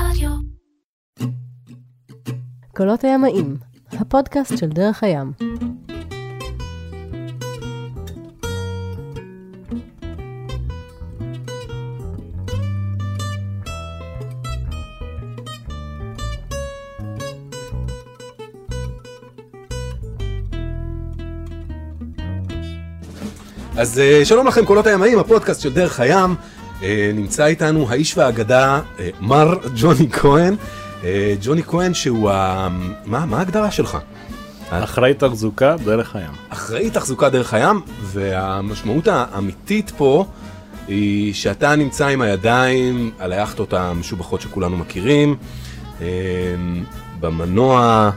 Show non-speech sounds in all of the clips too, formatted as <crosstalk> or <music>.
רדיו. קולות הימאים, הפודקאסט של דרך הים. אז אה, שלום לכם, קולות הימאים, הפודקאסט של דרך הים. אה, נמצא איתנו האיש והאגדה, אה, מר ג'וני כהן. אה, ג'וני כהן שהוא ה... מה, מה ההגדרה שלך? אחראי תחזוקה דרך הים. אחראי תחזוקה דרך הים, והמשמעות האמיתית פה היא שאתה נמצא עם הידיים על היאכטות המשובחות שכולנו מכירים, במנוע,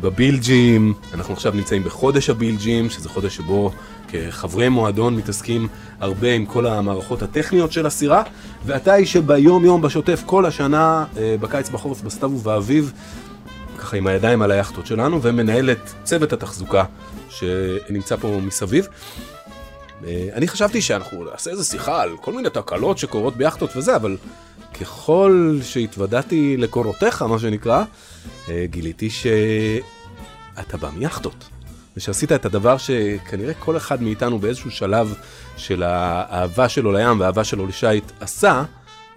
בבילג'ים, אנחנו עכשיו נמצאים בחודש הבילג'ים, שזה חודש שבו כחברי מועדון מתעסקים הרבה עם כל המערכות הטכניות של הסירה, ואתה איש שביום יום בשוטף כל השנה, אה, בקיץ, בחורף, בסתיו ובאביב, ככה עם הידיים על היאכטות שלנו, ומנהל את צוות התחזוקה שנמצא פה מסביב. אה, אני חשבתי שאנחנו נעשה איזה שיחה על כל מיני תקלות שקורות ביאכטות וזה, אבל ככל שהתוודעתי לקורותיך, מה שנקרא, אה, גיליתי שאתה בא מיאכטות. ושעשית את הדבר שכנראה כל אחד מאיתנו באיזשהו שלב של האהבה שלו לים והאהבה שלו לשיט עשה,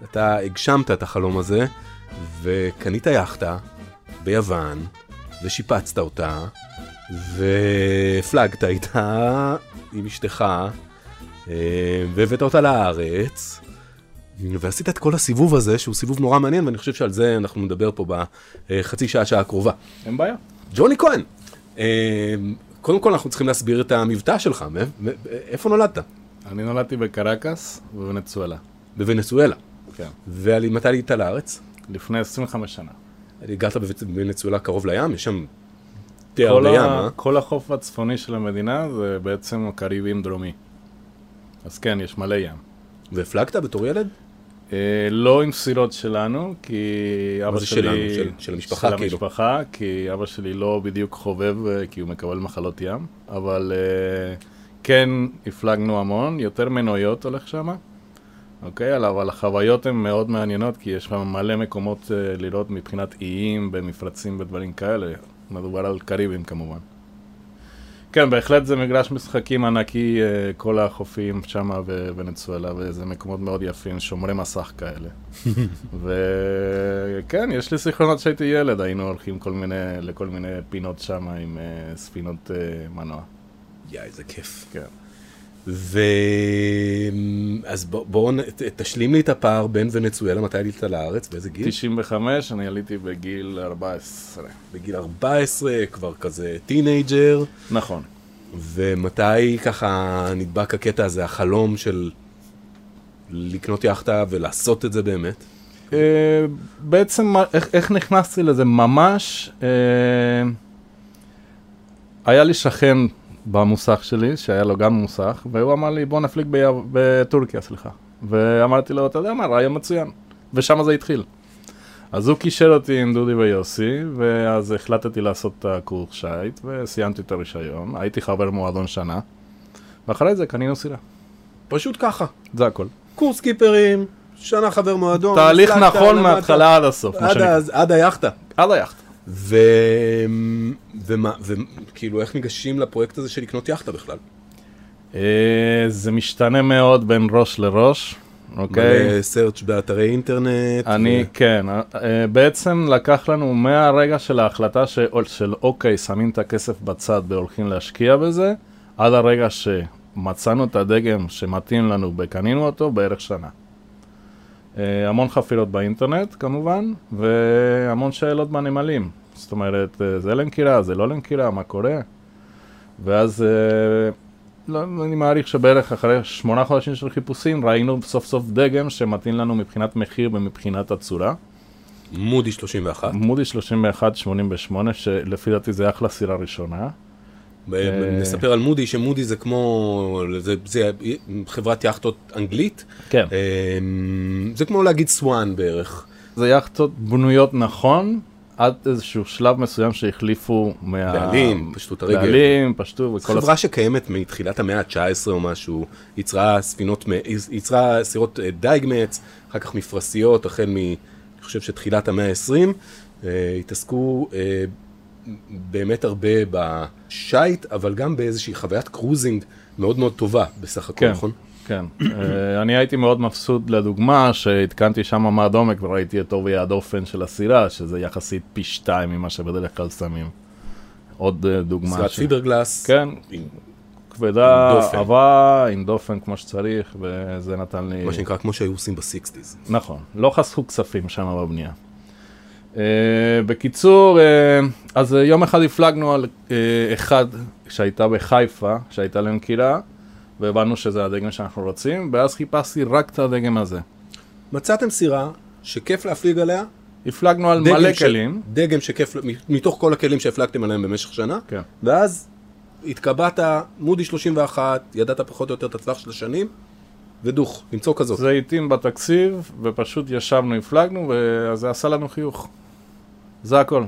אתה הגשמת את החלום הזה, וקנית יאכטה ביוון, ושיפצת אותה, והפלגת איתה עם אשתך, אה, והבאת אותה לארץ, ועשית את כל הסיבוב הזה, שהוא סיבוב נורא מעניין, ואני חושב שעל זה אנחנו נדבר פה בחצי שעה, שעה הקרובה. אין בעיה. ג'וני כהן, קודם כל אנחנו צריכים להסביר את המבטא שלך, איפה נולדת? אני נולדתי בקרקס ובוונצואלה. בוונצואלה. כן. ומתי עלית לארץ? לפני 25 שנה. הגעת בוונצואלה קרוב לים, יש שם תיאר ה... אה? כל החוף הצפוני של המדינה זה בעצם קריבים דרומי. אז כן, יש מלא ים. והפלגת בתור ילד? אה, לא עם סירות שלנו, כי אבא זה שלי... שלנו? של- של המשפחה, של כאילו. המשפחה, כי אבא שלי לא בדיוק חובב, אה, כי הוא מקבל מחלות ים, אבל אה, כן הפלגנו המון, יותר מנועיות הולך שם, אוקיי? אבל- אבל החוויות הן מאוד מעניינות, כי יש שם מלא מקומות לראות מבחינת איים, במפרצים ודברים כאלה. מדובר על קריבים כמובן. כן, בהחלט זה מגרש משחקים ענקי, אה, כל החופים שם בוונצואלה, וזה מקומות מאוד יפים, שומרי מסך כאלה. <laughs> וכן, יש לי זיכרונות שהייתי ילד, היינו הולכים כל מיני, לכל מיני פינות שם עם uh, ספינות uh, מנוע. יא, איזה כיף. כן. ו... אז בוא- בואו ת- תשלים לי את הפער בין ונצואלה, מתי עלית לארץ, באיזה גיל? 95, אני עליתי בגיל 14. בגיל 14, כבר כזה teenager, נכון. ומתי ככה נדבק הקטע הזה, החלום של לקנות יאכטה ולעשות את זה באמת? Uh, בעצם, איך, איך נכנסתי לזה? ממש, uh, היה לי שכן במוסך שלי, שהיה לו גם מוסך, והוא אמר לי, בוא נפליג ב- בטורקיה, סליחה. ואמרתי לו, אתה יודע מה, רעיון מצוין. ושם זה התחיל. אז הוא קישר אותי עם דודי ויוסי, ואז החלטתי לעשות את הקורס שיט, וסיימתי את הרישיון. הייתי חבר מועדון שנה, ואחרי זה קנינו סירה. פשוט ככה. זה הכל. קורס קיפרים, שנה חבר מועדון. תהליך נכון מההתחלה עד הסוף, עד, עד היאכטה. עד היאכטה. ו... ומה, וכאילו איך ניגשים לפרויקט הזה של לקנות יאכטה בכלל? אה, זה משתנה מאוד בין ראש לראש, אוקיי? סרצ' באתרי אינטרנט. אני, ו... כן, אה, אה, בעצם לקח לנו מהרגע של ההחלטה של, של אוקיי, שמים את הכסף בצד והולכים להשקיע בזה, עד הרגע שמצאנו את הדגם שמתאים לנו וקנינו אותו, בערך שנה. אה, המון חפירות באינטרנט כמובן, והמון שאלות בנמלים. זאת אומרת, אה, זה למכירה, זה לא למכירה, מה קורה? ואז, אה, לא, אני מעריך שבערך אחרי שמונה חודשים של חיפושים, ראינו סוף סוף דגם שמתאים לנו מבחינת מחיר ומבחינת הצורה. מודי 31. מודי 31-88, שלפי דעתי זה אחלה סירה ראשונה. ב- נספר על מודי, שמודי זה כמו, זה, זה חברת יאכטות אנגלית. כן. אמ, זה כמו להגיד סוואן בערך. זה יאכטות בנויות נכון, עד איזשהו שלב מסוים שהחליפו מה... בעלים, פשטו את הרגל. בעלים, פשטו, וכל חברה שקיימת מתחילת המאה ה-19 או משהו, ייצרה ספינות, מ- ייצרה סירות אה, דייג מעץ, אחר כך מפרשיות, החל אני חושב שתחילת המאה ה-20, אה, התעסקו אה, באמת הרבה בשייט, אבל גם באיזושהי חוויית cruising מאוד מאוד טובה בסך הכל, כן. נכון? כן. אה, אני הייתי מאוד מבסוט לדוגמה שהתקנתי שם מד עומק וראיתי את עובי הדופן של הסירה, שזה יחסית פי שתיים ממה שבדרך כלל שמים. עוד אה, דוגמה. סירת ש- פיברגלס. כן, עם כבדה, דופן. עבה, עם דופן כמו שצריך, וזה נתן לי... מה שנקרא, כמו שהיו עושים ב sixties. נכון, לא חסכו כספים שם בבנייה. Uh, בקיצור, uh, אז uh, יום אחד הפלגנו על אחד שהייתה בחיפה, שהייתה למכירה, והבנו שזה הדגם שאנחנו רוצים, ואז חיפשתי רק את הדגם הזה. מצאתם סירה שכיף להפליג עליה, הפלגנו על מלא ש- כלים, דגם שכיף, מתוך כל הכלים שהפלגתם עליהם במשך שנה, כן. ואז התקבעת, מודי 31, ידעת פחות או יותר את הטווח של השנים, ודוך, למצוא כזאת. זה התאים בתקציב, ופשוט ישבנו, הפלגנו, וזה עשה לנו חיוך. זה הכל.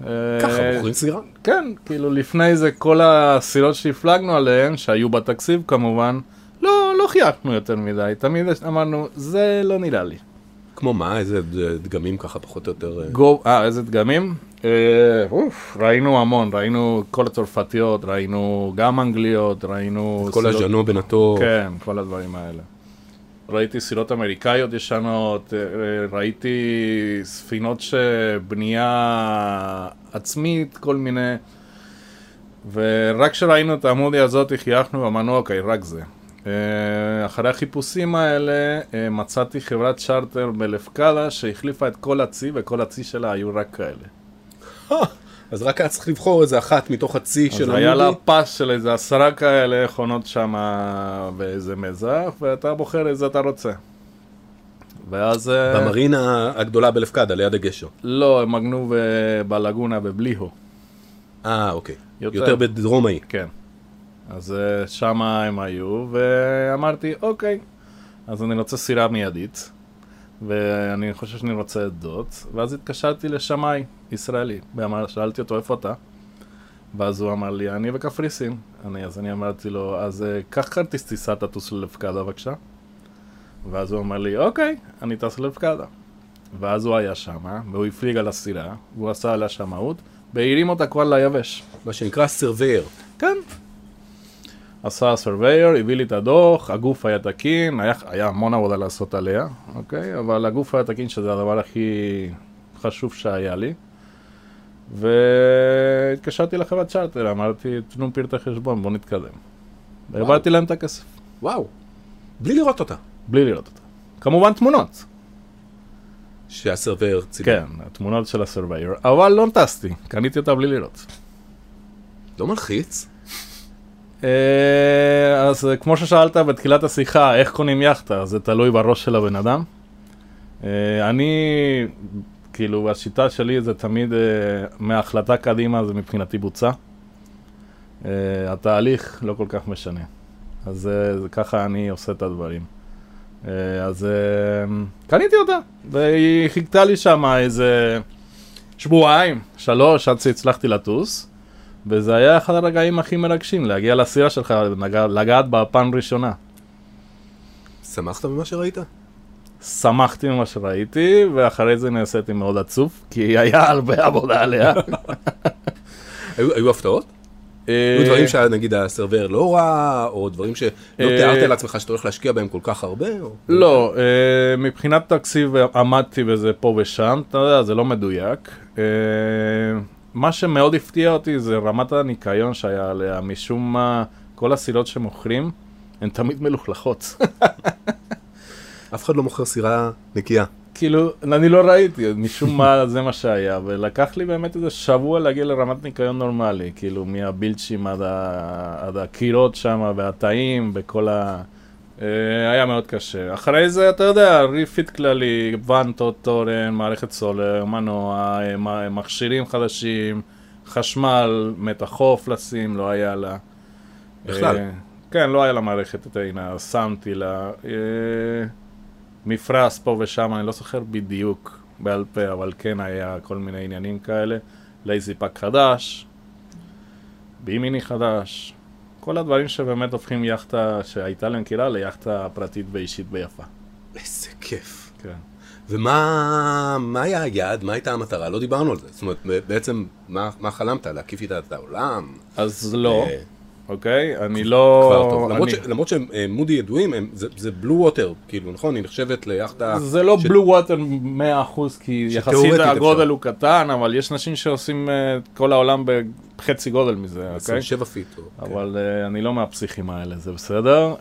ככה אה, בוחרים סירה. כן, כאילו לפני זה כל הסירות שהפלגנו עליהן, שהיו בתקציב כמובן, לא, לא חייכנו יותר מדי, תמיד אמרנו, זה לא נראה לי. כמו מה, איזה דגמים ככה פחות או יותר... אה, אה, איזה דגמים? אה, אוף, ראינו המון, ראינו כל הצרפתיות, ראינו גם אנגליות, ראינו... כל הז'נו בנתו. כן, כל הדברים האלה. ראיתי סירות אמריקאיות ישנות, אה, ראיתי ספינות שבנייה עצמית, כל מיני... ורק כשראינו את העמודי הזאת חייכנו ואמרנו, אוקיי, רק זה. אה, אחרי החיפושים האלה אה, מצאתי חברת צ'רטר בלפקדה שהחליפה את כל הצי, וכל הצי שלה היו רק כאלה. אז רק היה צריך לבחור איזה אחת מתוך הצי אז של היה לה המודי. פס של איזה עשרה כאלה חונות שם באיזה מזח, ואתה בוחר איזה אתה רוצה. ואז... אה, במרינה הגדולה בלפקדה, ליד הגשר. לא, הם מגנו ב- בלגונה בבליהו. אה, אוקיי. יותר. יותר בדרום האי. כן. אז אה, שם הם היו, ואמרתי, אוקיי, אז אני רוצה סירה מיידית, ואני חושב שאני רוצה עדות, ואז התקשרתי לשמאי ישראלי, ואמר, שאלתי אותו, איפה אתה? ואז הוא אמר לי, אני בקפריסין. אני, אז אני אמרתי לו, אז אה, קח כרטיס טיסה, תטוס ללפקדה בבקשה. ואז הוא אמר לי, אוקיי, אני טס ללפקדה. ואז הוא היה שם, והוא הפליג על הסירה, והוא עשה עליה שמאות, והרים אותה כבר ליבש. מה שנקרא surveyor. כן. עשה surveyor, הביא לי את הדוח, הגוף היה תקין, היה, היה המון עבודה לעשות עליה, אוקיי? אבל הגוף היה תקין, שזה הדבר הכי חשוב שהיה לי. והתקשרתי לחברת צ'רטר, אמרתי, תנו פרטי חשבון, בואו נתקדם. והעברתי להם את הכסף, וואו. בלי לראות אותה. בלי לראות אותה. כמובן תמונות, שהסרווייר צילם. כן, התמונות של ה-surveyor, אבל לא טסתי, קניתי אותה בלי לראות. לא מלחיץ. אה, אז כמו ששאלת בתחילת השיחה, איך קונים יאכטה, זה תלוי בראש של הבן אדם. אה, אני, כאילו, השיטה שלי זה תמיד, אה, מההחלטה קדימה זה מבחינתי בוצע. אה, התהליך לא כל כך משנה. אז אה, זה ככה אני עושה את הדברים. אה, אז אה, קניתי אותה, והיא חיכתה לי שם איזה שבועיים, שלוש, עד שהצלחתי לטוס. וזה היה אחד הרגעים הכי מרגשים, להגיע לסירה שלך, לגע- לגעת בה פעם ראשונה. שמחת ממה שראית? שמחתי ממה שראיתי, ואחרי זה נעשיתי מאוד עצוב, כי היה הרבה עבודה עליה. <laughs> היו הפתעות? היו דברים שנגיד הסרווייר לא רע, או דברים שלא אה, תיארת לעצמך שאתה הולך להשקיע בהם כל כך הרבה? לא, אה, מבחינת תקציב עמדתי בזה פה ושם, אתה יודע, זה לא מדויק. אה, מה שמאוד הפתיע אותי זה רמת הניקיון שהיה עליה, משום מה, כל הסירות שמוכרים, הן תמיד מלוכלכות. <laughs> אף אחד לא מוכר סירה נקייה. כאילו, אני לא ראיתי, משום מה <laughs> זה מה שהיה, ולקח לי באמת איזה שבוע להגיע לרמת ניקיון נורמלי, כאילו מהבילצ'ים עד, ה... עד הקירות שם, והתאים, וכל ה... אה, היה מאוד קשה. אחרי זה, אתה יודע, ריפיט כללי, ואנטות, תורן, מערכת סולר, מנוע, אה, מכשירים חדשים, חשמל, מתח חוף לשים, לא היה לה. בכלל? אה, כן, לא היה לה מערכת טעינה, שמתי לה. מפרש פה ושם, אני לא זוכר בדיוק בעל פה, אבל כן היה כל מיני עניינים כאלה. lazy pack חדש, bimini חדש, כל הדברים שבאמת הופכים יאכטה שהייתה למכירה ליאכטה פרטית ואישית ויפה. איזה כיף. כן. ומה מה היה היעד? מה הייתה המטרה? לא דיברנו על זה. זאת אומרת, בעצם, מה, מה חלמת? להקיף איתה את העולם? אז לא, אה, אוקיי? אני לא... כבר טוב. למרות, אני- ש, למרות שהם אה, מודי ידועים, הם, זה, זה blue water, כאילו, נכון? היא נחשבת ליאכטה... זה לא ש- blue water 100% כי יחסית הגודל. הוא קטן, אבל יש אנשים שעושים אה, את כל העולם בחצי גודל מזה, אוקיי? 27 feet. או- כן. אבל אה, אני לא מהפסיכים האלה, זה בסדר.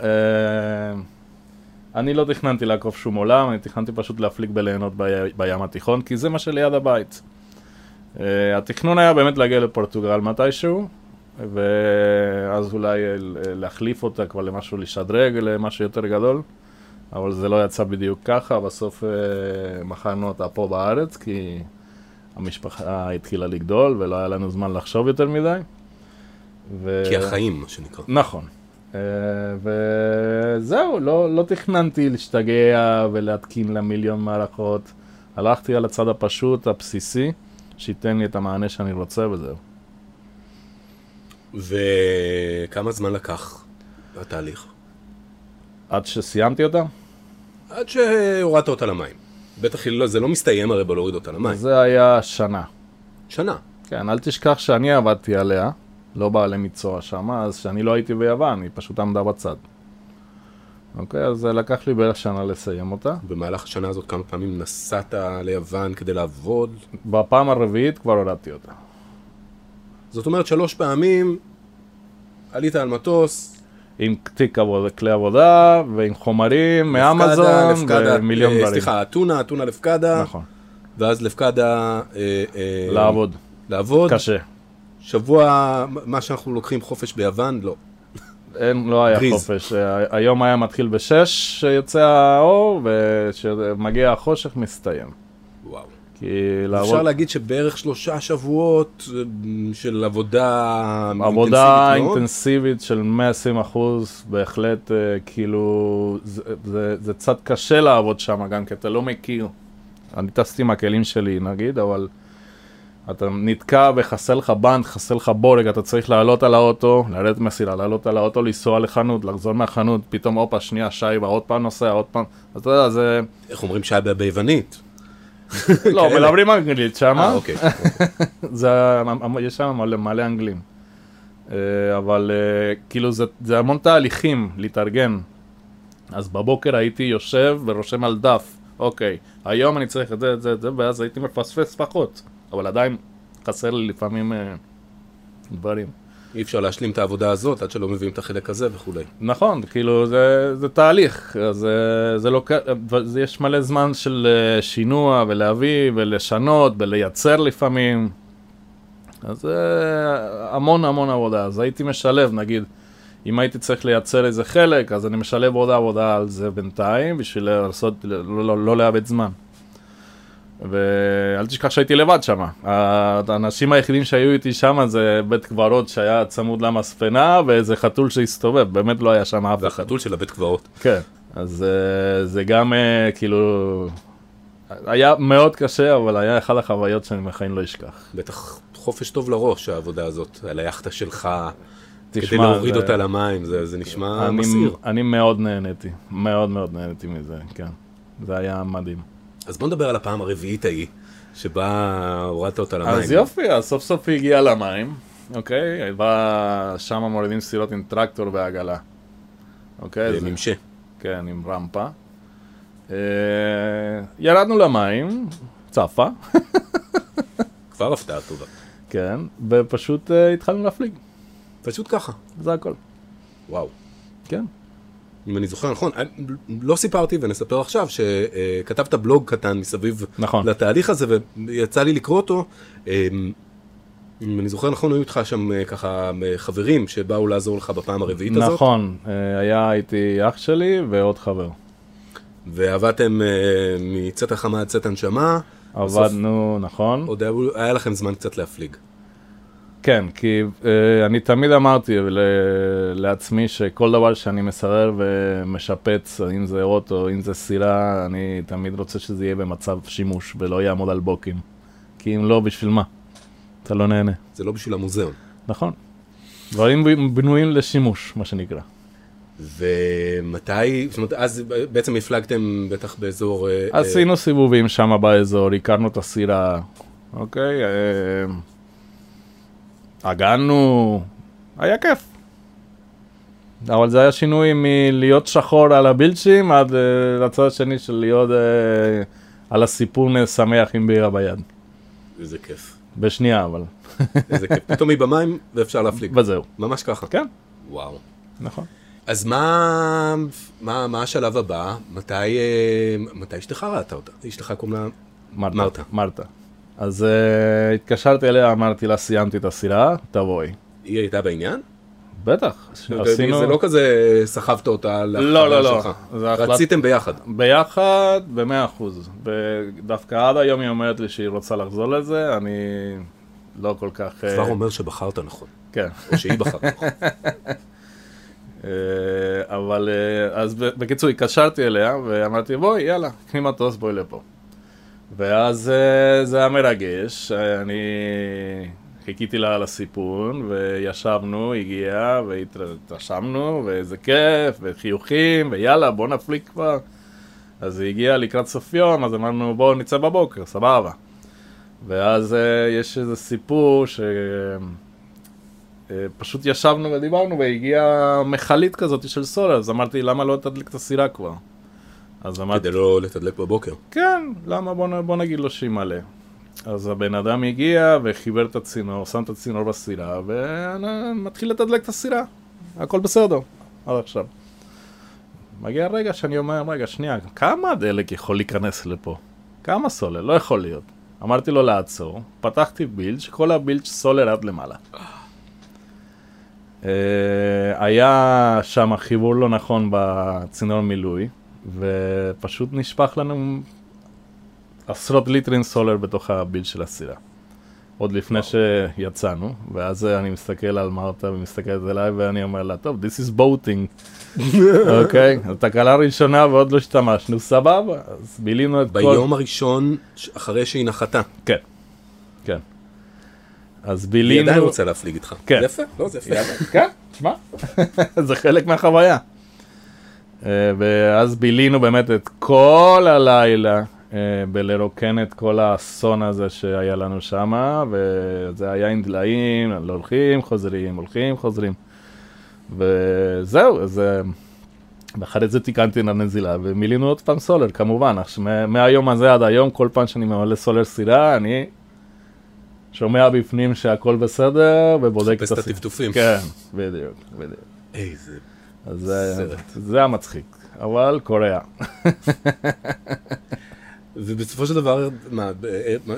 אני לא תכננתי לעקוף שום עולם, אני תכננתי פשוט להפליג בליהנות בי- בים התיכון, כי זה מה שליד הבית. התכנון היה באמת להגיע לפורטוגל מתישהו, ואז אולי אה, להחליף אותה כבר למשהו, לשדרג למשהו יותר גדול, אבל זה לא יצא בדיוק ככה, בסוף אה, מכרנו אותה פה בארץ, כי המשפחה התחילה לגדול ולא היה לנו זמן לחשוב יותר מדי. ו... כי החיים, מה שנקרא. נכון. אה, וזהו, לא, לא תכננתי להשתגע ולהתקין לה מיליון מערכות. הלכתי על הצד הפשוט, הבסיסי, שייתן לי את המענה שאני רוצה וזהו. וכמה זמן לקח התהליך? עד שסיימתי אותה, עד שהורדת אותה למים. בטח היא לא, זה לא מסתיים הרי בלהוריד אותה למים. זה היה שנה. שנה. כן, אל תשכח שאני עבדתי עליה, לא בעלי מקצוע שם, אז כשאני לא הייתי ביוון, היא פשוט עמדה בצד. אוקיי, אז לקח לי בערך שנה לסיים אותה. במהלך השנה הזאת כמה פעמים נסעת ליוון כדי לעבוד. בפעם הרביעית כבר הורדתי אותה. זאת אומרת שלוש פעמים עלית על מטוס, עם תיק עבודה, כלי עבודה, ועם חומרים מאמזון, לפקדה, ומיליון אה, דברים. סליחה, אתונה, אתונה לפקדה, נכון. ואז לפקדה... אה, אה, לעבוד. לעבוד. קשה. שבוע, מה שאנחנו לוקחים חופש ביוון, לא. אין, לא היה גריז. חופש. אה, היום היה מתחיל בשש, שיוצא האור, וכשמגיע החושך מסתיים. כי אפשר לעבוד, להגיד שבערך שלושה שבועות אה, של עבודה עבודה אינטנסיבית מאוד. אינטנסיבית של 120 אחוז, בהחלט, אה, כאילו, זה, זה, זה קצת קשה לעבוד שם גם, כי אתה לא מכיר. אני טסתי עם הכלים שלי, נגיד, אבל אתה נתקע וחסר לך בנד, חסר לך בורג, אתה צריך לעלות על האוטו, לרדת מסילה, לעלות על האוטו, לנסוע לחנות, לחזור מהחנות, פתאום הופה, שנייה, שייבה, עוד פעם נוסע, עוד פעם, אז אתה יודע, זה... איך אומרים שייבה ביוונית? <laughs> לא. מדברים אנגלית שם. אה, אוקיי. <laughs> זה, יש שם מלא, מלא אנגלים. אה, אבל אה, כאילו זה, זה המון תהליכים להתארגן. אז בבוקר הייתי יושב ורושם על דף, אוקיי, היום אני צריך את זה, את זה, את זה, ואז הייתי מפספס פחות. אבל עדיין חסר לי לפעמים אה, דברים. אי אפשר להשלים את העבודה הזאת עד שלא מביאים את החלק הזה וכולי. נכון, כאילו זה, זה תהליך, אז אה, זה לא, זה יש מלא זמן של אה, שינוע ולהביא ולשנות ולייצר לפעמים, אז זה המון המון עבודה, אז הייתי משלב, נגיד, אם הייתי צריך לייצר איזה חלק, אז אני משלב עוד עבודה על זה בינתיים, בשביל לעשות, לא, לא, לא לאבד זמן. ואל תשכח שהייתי לבד שם. האנשים היחידים שהיו איתי שם זה בית קברות שהיה צמוד למספנה ואיזה חתול שהסתובב, באמת לא היה שם אף זה אחד. החתול של הבית קברות. כן, אז אה, זה גם אה, כאילו... היה מאוד קשה, אבל היה אחת החוויות שאני בחיים לא אשכח. בטח חופש טוב לראש העבודה הזאת, על היאכטה שלך, כדי תשמע, להוריד זה- אותה למים, זה זה נשמע אני, מסעיר. אני מאוד נהניתי, מאוד מאוד נהניתי מזה, כן. זה היה מדהים. אז בוא נדבר על הפעם הרביעית ההיא, שבה הורדת אותה למים. אז יופי, אז סוף סוף היא הגיעה למים, אוקיי? בא, שם מורידים סירות עם טרקטור ועגלה. אוקיי? זה- בממשה. כן, עם רמפה. אה, ירדנו למים, צפה, <laughs> כבר הפתעה טובה. כן, ופשוט אה, התחלנו להפליג, פשוט ככה. זה הכל. וואו. כן. אם אני זוכר נכון, לא סיפרתי ונספר עכשיו שכתבת בלוג קטן מסביב נכון. לתהליך הזה ויצא לי לקרוא אותו. אה, אם אני זוכר נכון, היו איתך שם אה, ככה אה, חברים שבאו לעזור לך בפעם הרביעית הזאת. נכון, אה, היה איתי אח שלי ועוד חבר. ועבדתם מצאת החמה עד צאת הנשמה. בסוף עבדנו, נכון. עוד היה, היה לכם זמן קצת להפליג. כן, כי אה, אני תמיד אמרתי ל- לעצמי שכל דבר שאני מסרר ומשפץ, אם זה אוטו, אם זה סירה, אני תמיד רוצה שזה יהיה במצב שימוש ולא יעמוד על בוקים. כי אם לא, בשביל מה? אתה לא נהנה. זה לא בשביל המוזיאון. נכון. דברים בנויים לשימוש, מה שנקרא. ומתי, זאת אומרת, אז בעצם הפלגתם בטח באזור... אה, אה, עשינו סיבובים שם באזור, הכרנו את הסירה, אוקיי? אה, הגענו, היה כיף. אבל זה היה שינוי מלהיות שחור על הבילצ'ים עד uh, לצד השני של להיות uh, על הסיפון שמח עם בירה ביד. איזה כיף. בשנייה אבל. איזה כיף. פתאום היא במים ואפשר להפליג. וזהו. ממש ככה. כן. וואו. נכון. אז מה, מה, מה השלב הבא? מתי, אה, מתי אשתך ראתה אותה? אשתך קוראים לה מרתה. מרתה. אז uh, התקשרתי אליה, אמרתי לה, סיימתי את הסירה, תבואי. היא הייתה בעניין? בטח. עשינו... זה לא כזה סחבת אותה לא, לא, לחברה לא. שלך. החלט- רציתם ביחד. ביחד, במאה אחוז. ודווקא עד היום היא אומרת לי שהיא רוצה לחזור לזה, אני לא כל כך... אה, כבר אומר שבחרת נכון, כן. או שהיא בחרה נכון. <laughs> אה, אבל אז בקיצור התקשרתי אליה ואמרתי בואי יאללה קחי מטוס בואי לפה. ואז אה, זה היה מרגש, אני חיכיתי לה על הסיפון וישבנו, הגיעה והתרשמנו ואיזה כיף וחיוכים ויאללה בוא נפליג כבר. אז היא הגיעה לקראת סוף יום אז אמרנו בואו נצא בבוקר סבבה. ואז אה, יש איזה סיפור ש... אה, פשוט ישבנו ודיברנו והגיעה מכלית כזאת של סולר, אז אמרתי למה לא תדליק את הסירה כבר? אז אמרתי, כדי לא לתדלק בבוקר. כן, למה בוא, בוא נגיד לו שימלא. אז הבן אדם הגיע וחיבר את הצינור, שם את הצינור בסירה ומתחיל לתדלק את הסירה, הכל בסדר, עד עכשיו. מגיע רגע שאני אומר, רגע, שנייה, כמה דלק יכול להיכנס לפה? כמה סולר? לא יכול להיות. אמרתי לו לעצור, פתחתי בילג', כל הבילג' סולר עד למעלה. אה, היה שם חיבור לא נכון בצינור מילוי, ופשוט נשפך לנו עשרות ליטרים סולר בתוך הבילג' של הסירה. עוד לפני שיצאנו, ואז אני מסתכל על מרתה ומסתכלת עליי ואני אומר לה, טוב, this is boating, <laughs> אוקיי? זו תקלה ראשונה ועוד לא השתמשנו, סבבה, אז בילינו את כל... ביום הראשון אחרי שהיא נחתה. כן, כן. אז היא בילינו... עדיין רוצה להפליג איתך. כן. זה יפה? לא, זה יפה. כן, תשמע, <laughs> זה חלק מהחוויה. אה, ואז בילינו באמת את כל הלילה אה, בלרוקן את כל האסון הזה שהיה לנו שם, וזה היה עם דליים, לא הולכים, חוזרים, הולכים, חוזרים. וזהו, אז... אה, ואחרי זה תיקנתי את הנזילה ומילינו עוד פעם סולר כמובן, עכשיו, מהיום הזה עד היום כל פעם שאני ממלא סולר סירה אני שומע בפנים שהכל בסדר ובודק מחפש את הסירה. הטפטופים. כן, בדיוק, בדיוק. איזה... אז זה. זה המצחיק, אבל קוריאה. <laughs> ובסופו של דבר, מה, אה, מה,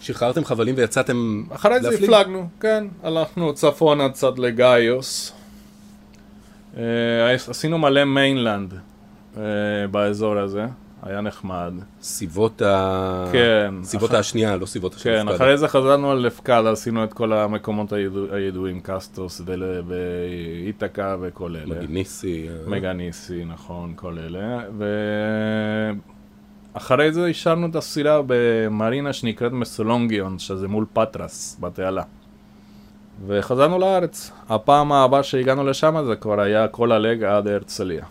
שחררתם חבלים ויצאתם אחרי זה להפליג? הפלגנו, כן, הלכנו צפונה קצת לגאיוס. אה, עשינו מלא mainland אה, באזור הזה, היה נחמד. סיבות ה... כן, סיבות אחר- השנייה, לא סיבות השנייה. כן, אחרי זה חזרנו על לפקדה, עשינו את כל המקומות הידוע- הידועים, קסטוס ול- ואיתקה וכל אלה. מגיניסי. אה, מגניסי, נכון, כל אלה. ואחרי זה השארנו את הסירה במרינה שנקראת מסולונגיון, שזה מול פטרס, בתעלה. וחזרנו לארץ. הפעם הבאה שהגענו לשם זה כבר היה כל הלג עד הרצליה.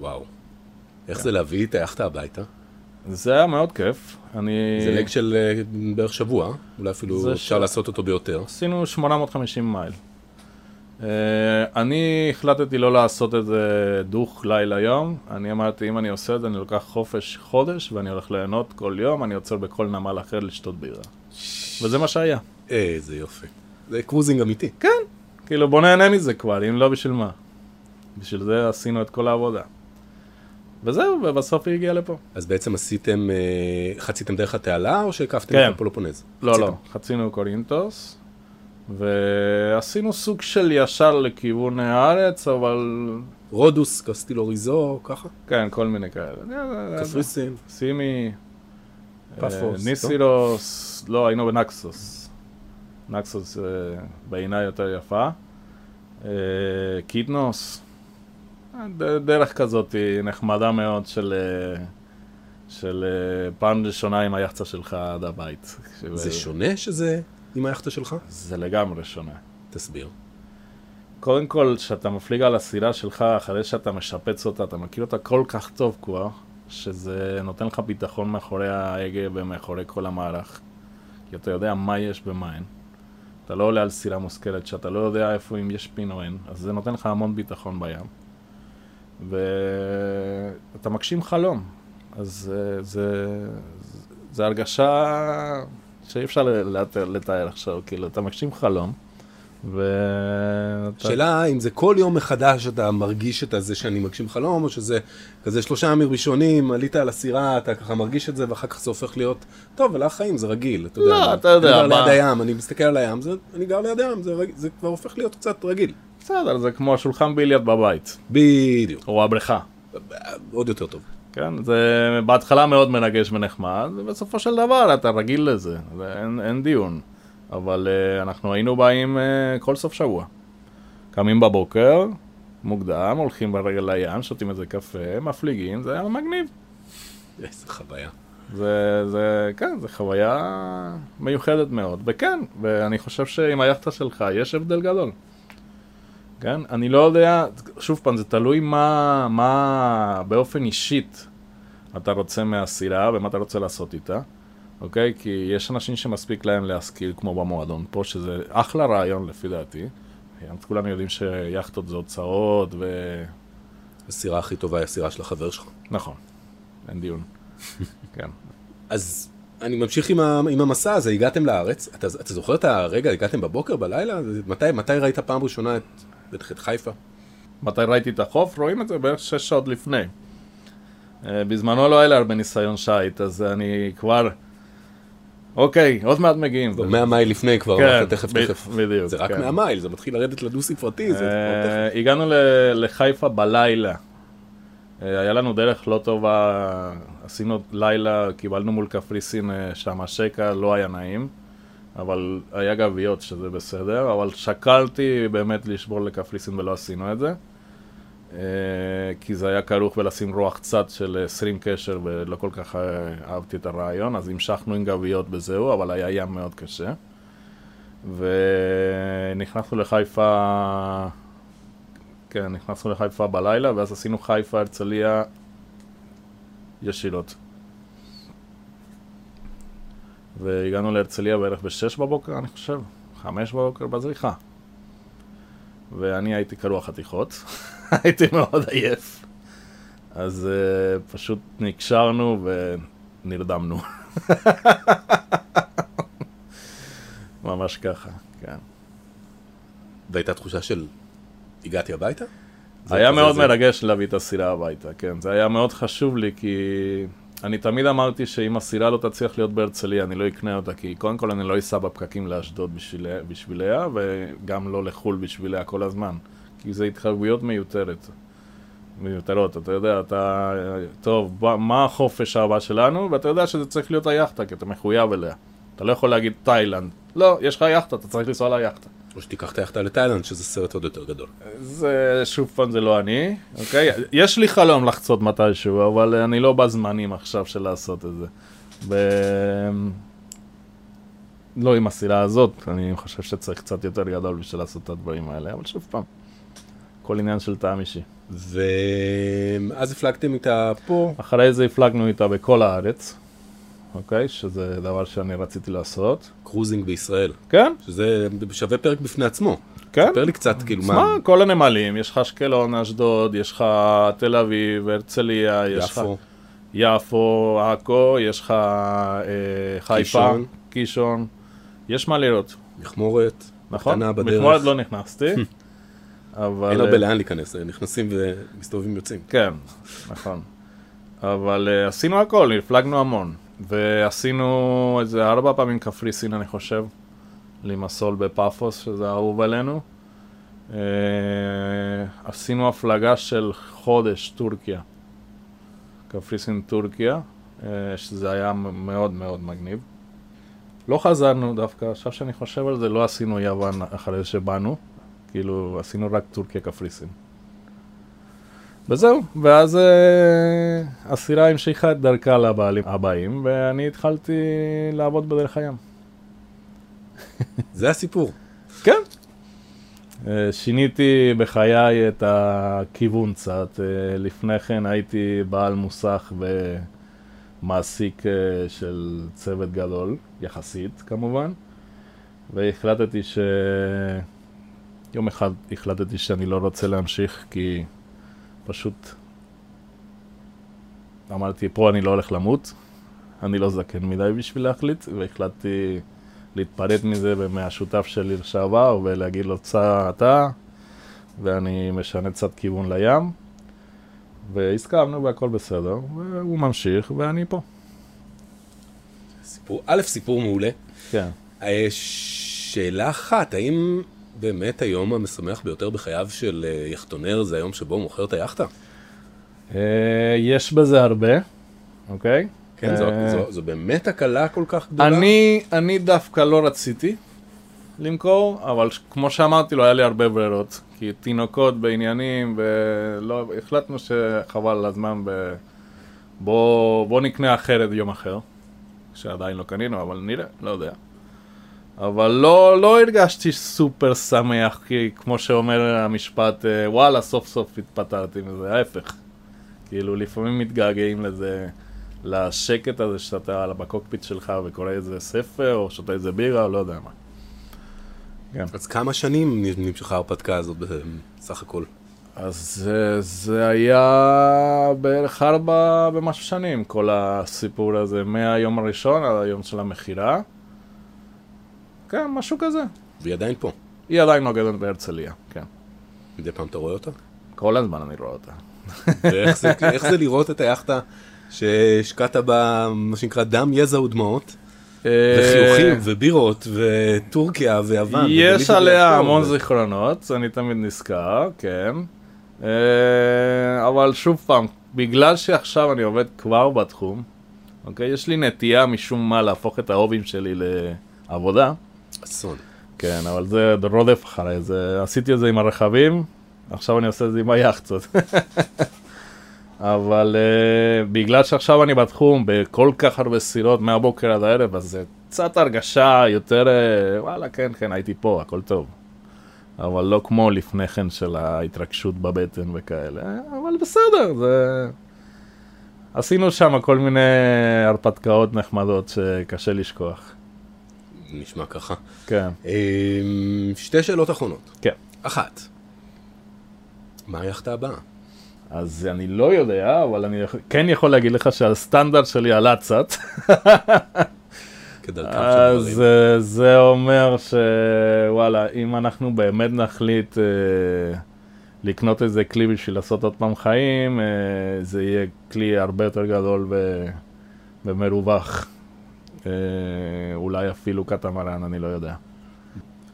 וואו. איך זה להביא את היאכטה הביתה? זה היה מאוד כיף. אני... זה לג של אה, בערך שבוע, אולי אפילו אפשר ש- לעשות אותו ביותר. עשינו 850 מייל. Uh, אני החלטתי לא לעשות את זה דוך לילה יום, אני אמרתי אם אני עושה את זה אני לוקח חופש חודש ואני הולך ליהנות כל יום, אני עוצר בכל נמל אחר לשתות בירה. וזה מה שהיה. איזה יופי. זה cruising אמיתי. כן, כאילו בוא נהנה מזה כבר, אם לא בשביל מה. בשביל זה עשינו את כל העבודה. וזהו, ובסוף היא הגיעה לפה. אז בעצם עשיתם, אה, חציתם דרך התעלה או שהקפתם כן. את הפלופונז? לא, חציתם. לא, חצינו קורינטוס, ועשינו סוג של ישר לכיוון הארץ, אבל רודוס, קסטלוריזו, ככה? כן, כל מיני כאלה. קפריסין. סימי, פאפוס, אה, ניסירוס, לא, היינו בנקסוס. נקסוס אה, בעיניי יותר יפה. אה, קיתנוס, אה, דרך כזאת נחמדה מאוד של... אה, של אה, פעם ראשונה עם היאכטה שלך עד הבית. זה שונה שזה עם היאכטה שלך? זה לגמרי שונה. תסביר. קודם כל, כשאתה מפליג על הסירה שלך, אחרי שאתה משפץ אותה, אתה מכיר אותה כל כך טוב כבר, שזה נותן לך ביטחון מאחורי ההגה ומאחורי כל המערך. כי אתה יודע מה יש ומה אין. אתה לא עולה על סירה מושכלת, שאתה לא יודע איפה אם יש פין או אין, אז זה נותן לך המון ביטחון בים. ואתה מגשים חלום. אז זה, זה, זה הרגשה שאי אפשר לתאר, עכשיו, כאילו, אתה מגשים חלום. ו... שאלה אם זה כל יום מחדש אתה מרגיש את זה שאני מגשים חלום, או שזה כזה שלושה ימים ראשונים, עלית על הסירה, אתה ככה מרגיש את זה, ואחר כך זה הופך להיות, טוב, ולך חיים זה רגיל, אתה יודע. לא, אתה יודע, אני גר ליד הים, אני מסתכל על הים, זה, אני גר ליד הים, זה, זה כבר הופך להיות קצת רגיל. בסדר, זה כמו השולחן ביליארד בבית, בדיוק. או הבריכה. עוד יותר טוב. כן, זה בהתחלה מאוד מרגש ונחמד, ובסופו של דבר אתה רגיל לזה, ואין אין דיון. אבל uh, אנחנו היינו באים uh, כל סוף שבוע. קמים בבוקר, מוקדם, הולכים ברגל לים, שותים איזה קפה, מפליגים, זה היה מגניב. איזה חוויה. זה, זה, כן, זה חוויה מיוחדת מאוד. וכן, ואני חושב שעם היאכטה שלך יש הבדל גדול. כן, אני לא יודע, שוב פעם, זה תלוי מה, מה באופן אישית אתה רוצה מהסירה ומה אתה רוצה לעשות איתה, אוקיי? כי יש אנשים שמספיק להם להשכיל כמו במועדון פה, שזה אחלה רעיון לפי דעתי. כולנו יודעים שיאכטות זה הוצאות ו... הסירה הכי טובה היא הסירה של החבר שלך. נכון, אין דיון. <laughs> כן. אז אני ממשיך עם, ה, עם המסע הזה, הגעתם לארץ, אתה, אתה זוכר את הרגע, הגעתם בבוקר, בלילה? מתי, מתי ראית פעם ראשונה את, בטח את חיפה? מתי ראיתי את החוף? רואים את זה בערך שש שעות לפני. אה, בזמנו לא היה לי הרבה ניסיון שיט, אז אני כבר... אוקיי, עוד מעט מגיעים. כבר 100 מייל לפני כבר, כן, תכף תכף. בדיוק, זה רק כן. 100 מייל, זה מתחיל לרדת לדו ספרתי, זה כבר אה. הגענו לחיפה בלילה. אה, היה לנו דרך לא טובה, עשינו לילה, קיבלנו מול קפריסין שם השקע, לא היה נעים, אבל היה גביעות שזה בסדר, אבל שקלתי באמת לשבור לקפריסין ולא עשינו את זה. אה, כי זה היה כרוך בלשים רוח צד של 20 קשר ולא כל כך אה, אהבתי את הרעיון, אז המשכנו עם גביעות וזהו, אבל היה ים מאוד קשה. ונכנסנו לחיפה, כן, נכנסנו לחיפה בלילה, ואז עשינו חיפה הרצליה ישירות. והגענו להרצליה בערך בשש בבוקר, אני חושב, חמש בבוקר בזריחה. ואני הייתי קרוע חתיכות, <laughs> הייתי מאוד עייף. אז uh, פשוט נקשרנו ונרדמנו. <laughs> ממש ככה, כן. והייתה תחושה של הגעתי הביתה? היה מאוד זה- מרגש להביא את הסירה הביתה, כן. זה היה מאוד חשוב לי, כי אני תמיד אמרתי שאם הסירה לא תצליח להיות בהרצליה, אני לא אקנה אותה, כי קודם כל אני לא אסע בפקקים לאשדוד בשביליה, בשביליה, וגם לא לחו"ל בשביליה כל הזמן. כי זה התחייבויות מיותרת. מיותרות, אתה יודע, אתה... טוב, בוא- מה החופש הבא שלנו? ואתה יודע שזה צריך להיות היאכטה, כי אתה מחויב אליה. אתה לא יכול להגיד תאילנד. לא, יש לך יאכטה, אתה צריך לנסוע ליאכטה. או שתיקח את היאכטה לתאילנד, שזה סרט עוד יותר גדול. זה שוב פעם זה לא אני, אוקיי? יש לי חלום לחצות מתישהו, אבל אני לא בזמנים עכשיו של לעשות את זה. ו... לא עם הסירה הזאת, אני חושב שצריך קצת יותר גדול בשביל לעשות את הדברים האלה, אבל שוב פעם, כל עניין של טעם אישי. ואז הפלגתם איתה פה, אחרי זה הפלגנו איתה בכל הארץ, אוקיי? שזה דבר שאני רציתי לעשות. קרוזינג בישראל, כן, שזה שווה פרק בפני עצמו. כן. ספר לי קצת, כאילו, מה, מה, כל הנמלים, יש לך אשקלון, אשדוד, יש לך תל אביב, הרצליה, יש לך... יפו, יפו, עכו, יש לך אה, חיפה, קישון. יש מה לראות, מכמורת, נכון? קטנה בדרך. מכמורת לא נכנסתי, <laughs> אבל... אין הרבה אה, לאן להיכנס, נכנסים ומסתובבים יוצאים. כן, נכון. אבל אה, עשינו הכל, הפלגנו המון. ועשינו איזה ארבע פעמים קפריסין, אני חושב, לימסול בפאפוס, שזה אהוב עלינו. אה, עשינו הפלגה של חודש, טורקיה. קפריסין, טורקיה, אה, שזה היה מאוד מאוד מגניב. לא חזרנו דווקא, עכשיו שאני חושב על זה, לא עשינו יוון אחרי שבאנו, כאילו עשינו רק טורקיה, קפריסין. וזהו, ואז אה, הסירה המשיכה את דרכה לבעלים הבאים, ואני התחלתי לעבוד בדרך הים. זה הסיפור. כן. אה, שיניתי בחיי את הכיוון קצת. אה, לפני כן הייתי בעל מוסך ומעסיק אה, של צוות גדול, יחסית כמובן, והחלטתי ש... יום אחד החלטתי שאני לא רוצה להמשיך כי פשוט אמרתי, פה אני לא הולך למות, אני לא זקן מדי בשביל להחליט, והחלטתי להתפרט מזה מהשותף שלי לשעבר ולהגיד לו, צא אתה, ואני משנה קצת כיוון לים. והסכמנו והכל בסדר, והוא ממשיך ואני פה. סיפור, א', סיפור מעולה. כן. אה, שאלה אחת, האם באמת היום המשמח ביותר בחייו של אה, יחטונר זה היום שבו הוא מוכר את היאכטה? אה, יש בזה הרבה, אוקיי? כן, זו, אה, זו, זו באמת הקלה כל כך גדולה? אני, אני דווקא לא רציתי למכור, אבל כמו שאמרתי לו, היה לי הרבה ברירות. כי תינוקות בעניינים, ולא, החלטנו שחבל על הזמן, ב... בוא, בוא נקנה אחרת יום אחר, שעדיין לא קנינו, אבל נראה, לא יודע. אבל לא, לא הרגשתי סופר שמח, כי כמו שאומר המשפט, אה, וואלה, סוף סוף התפטרתי מזה, ההפך. כאילו, לפעמים מתגעגעים לזה, לשקט הזה שאתה בקוקפיט שלך וקורא איזה ספר, או שותה איזה בירה, או לא יודע מה. כן. אז כמה שנים נמשכה ההרפתקה הזאת בסך הכל? אז זה, זה היה בערך ארבע ומשהו שנים, כל הסיפור הזה, מהיום הראשון עד היום של המכירה. כן, משהו כזה. והיא עדיין פה. היא עדיין נוגדת בהרצליה, כן. מדי פעם אתה רואה אותה? כל הזמן אני רואה אותה. ואיך זה, <laughs> זה לראות את היאכטה שהשקעת בה, מה שנקרא, דם, יזע ודמעות, וחיוכים, ובירות, וטורקיה, ויוון. יש עליה המון זיכרונות, אני תמיד נזכר, כן. אה, אבל שוב פעם, בגלל שעכשיו אני עובד כבר בתחום, אוקיי? יש לי נטייה משום מה להפוך את ההובים שלי לעבודה. אסון. כן, אבל זה רודף אחריי, זה, עשיתי את זה עם הרכבים, עכשיו אני עושה את זה עם היאכטות. <laughs> אבל uh, בגלל שעכשיו אני בתחום בכל כך הרבה סירות מהבוקר עד הערב, אז זה קצת הרגשה יותר, uh, וואלה, כן, כן, הייתי פה, הכל טוב. אבל לא כמו לפני כן של ההתרגשות בבטן וכאלה, אבל בסדר, זה... עשינו שם כל מיני הרפתקאות נחמדות שקשה לשכוח. נשמע ככה. כן, אמ, שתי שאלות אחרונות. כן. אחת, מה היאכטה הבאה? אז אני לא יודע, אבל אני כן יכול להגיד לך שהסטנדרט שלי עלה קצת. אז. אה, זה אומר שוואלה, אם אנחנו באמת נחליט אה, לקנות איזה כלי בשביל לעשות עוד פעם חיים, אה, זה יהיה כלי הרבה יותר גדול. ומרווח. אה, אולי אפילו קטמרן, אני לא יודע.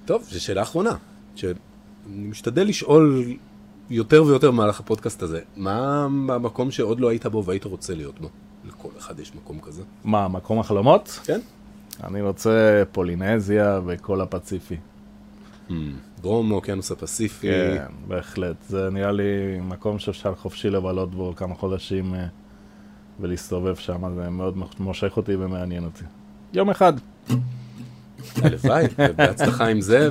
טוב, זו שאלה אחרונה, שאני משתדל לשאול יותר ויותר במהלך הפודקאסט הזה, מה המקום שעוד לא היית בו והיית רוצה להיות בו? לכל אחד יש מקום כזה. מה, מקום החלומות? כן? אני רוצה פולינזיה וכל הפציפי. Hmm, דרום האוקיינוס הפסיפי. כן, בהחלט. זה נראה לי מקום שאפשר חופשי לבלות בו כמה חודשים אה, ולהסתובב שם, זה מאוד מושך אותי ומעניין אותי. יום אחד. הלוואי, <laughs> בהצלחה עם זה,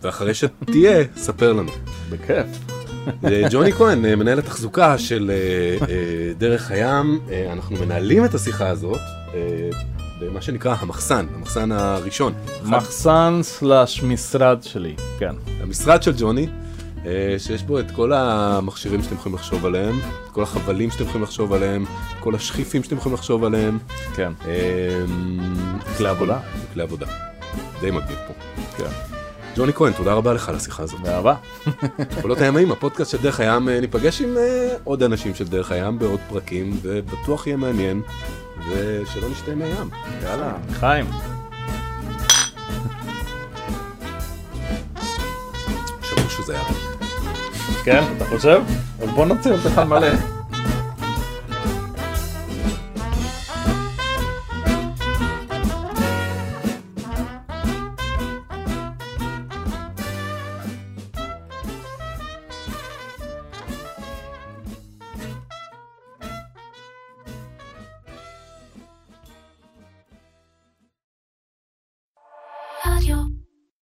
ואחרי שתהיה, ספר לנו. בכיף. אה, ג'וני כהן, אה, מנהל התחזוקה של אה, דרך הים, אנחנו מנהלים את השיחה הזאת במה שנקרא המחסן, המחסן הראשון. מחסן סלאש משרד שלי, כן. המשרד של ג'וני, שיש בו את כל המכשירים שאתם יכולים לחשוב עליהם, את כל החבלים שאתם יכולים לחשוב עליהם, כל השכיפים שאתם יכולים לחשוב עליהם. כן, אה, כלי עבודה. כלי עבודה. די מגניב פה. כן. ג'וני כהן, תודה רבה לך על השיחה הזאת. באהבה. קולות הימאים, הפודקאסט של דרך הים, אה, ניפגש עם אה, עוד אנשים של דרך הים בעוד פרקים, ובטוח יהיה מעניין, ושלא נשתה מהים. יאללה, חיים. שזה היה. כן, אתה חושב? אז בוא נוציא אותך מלא.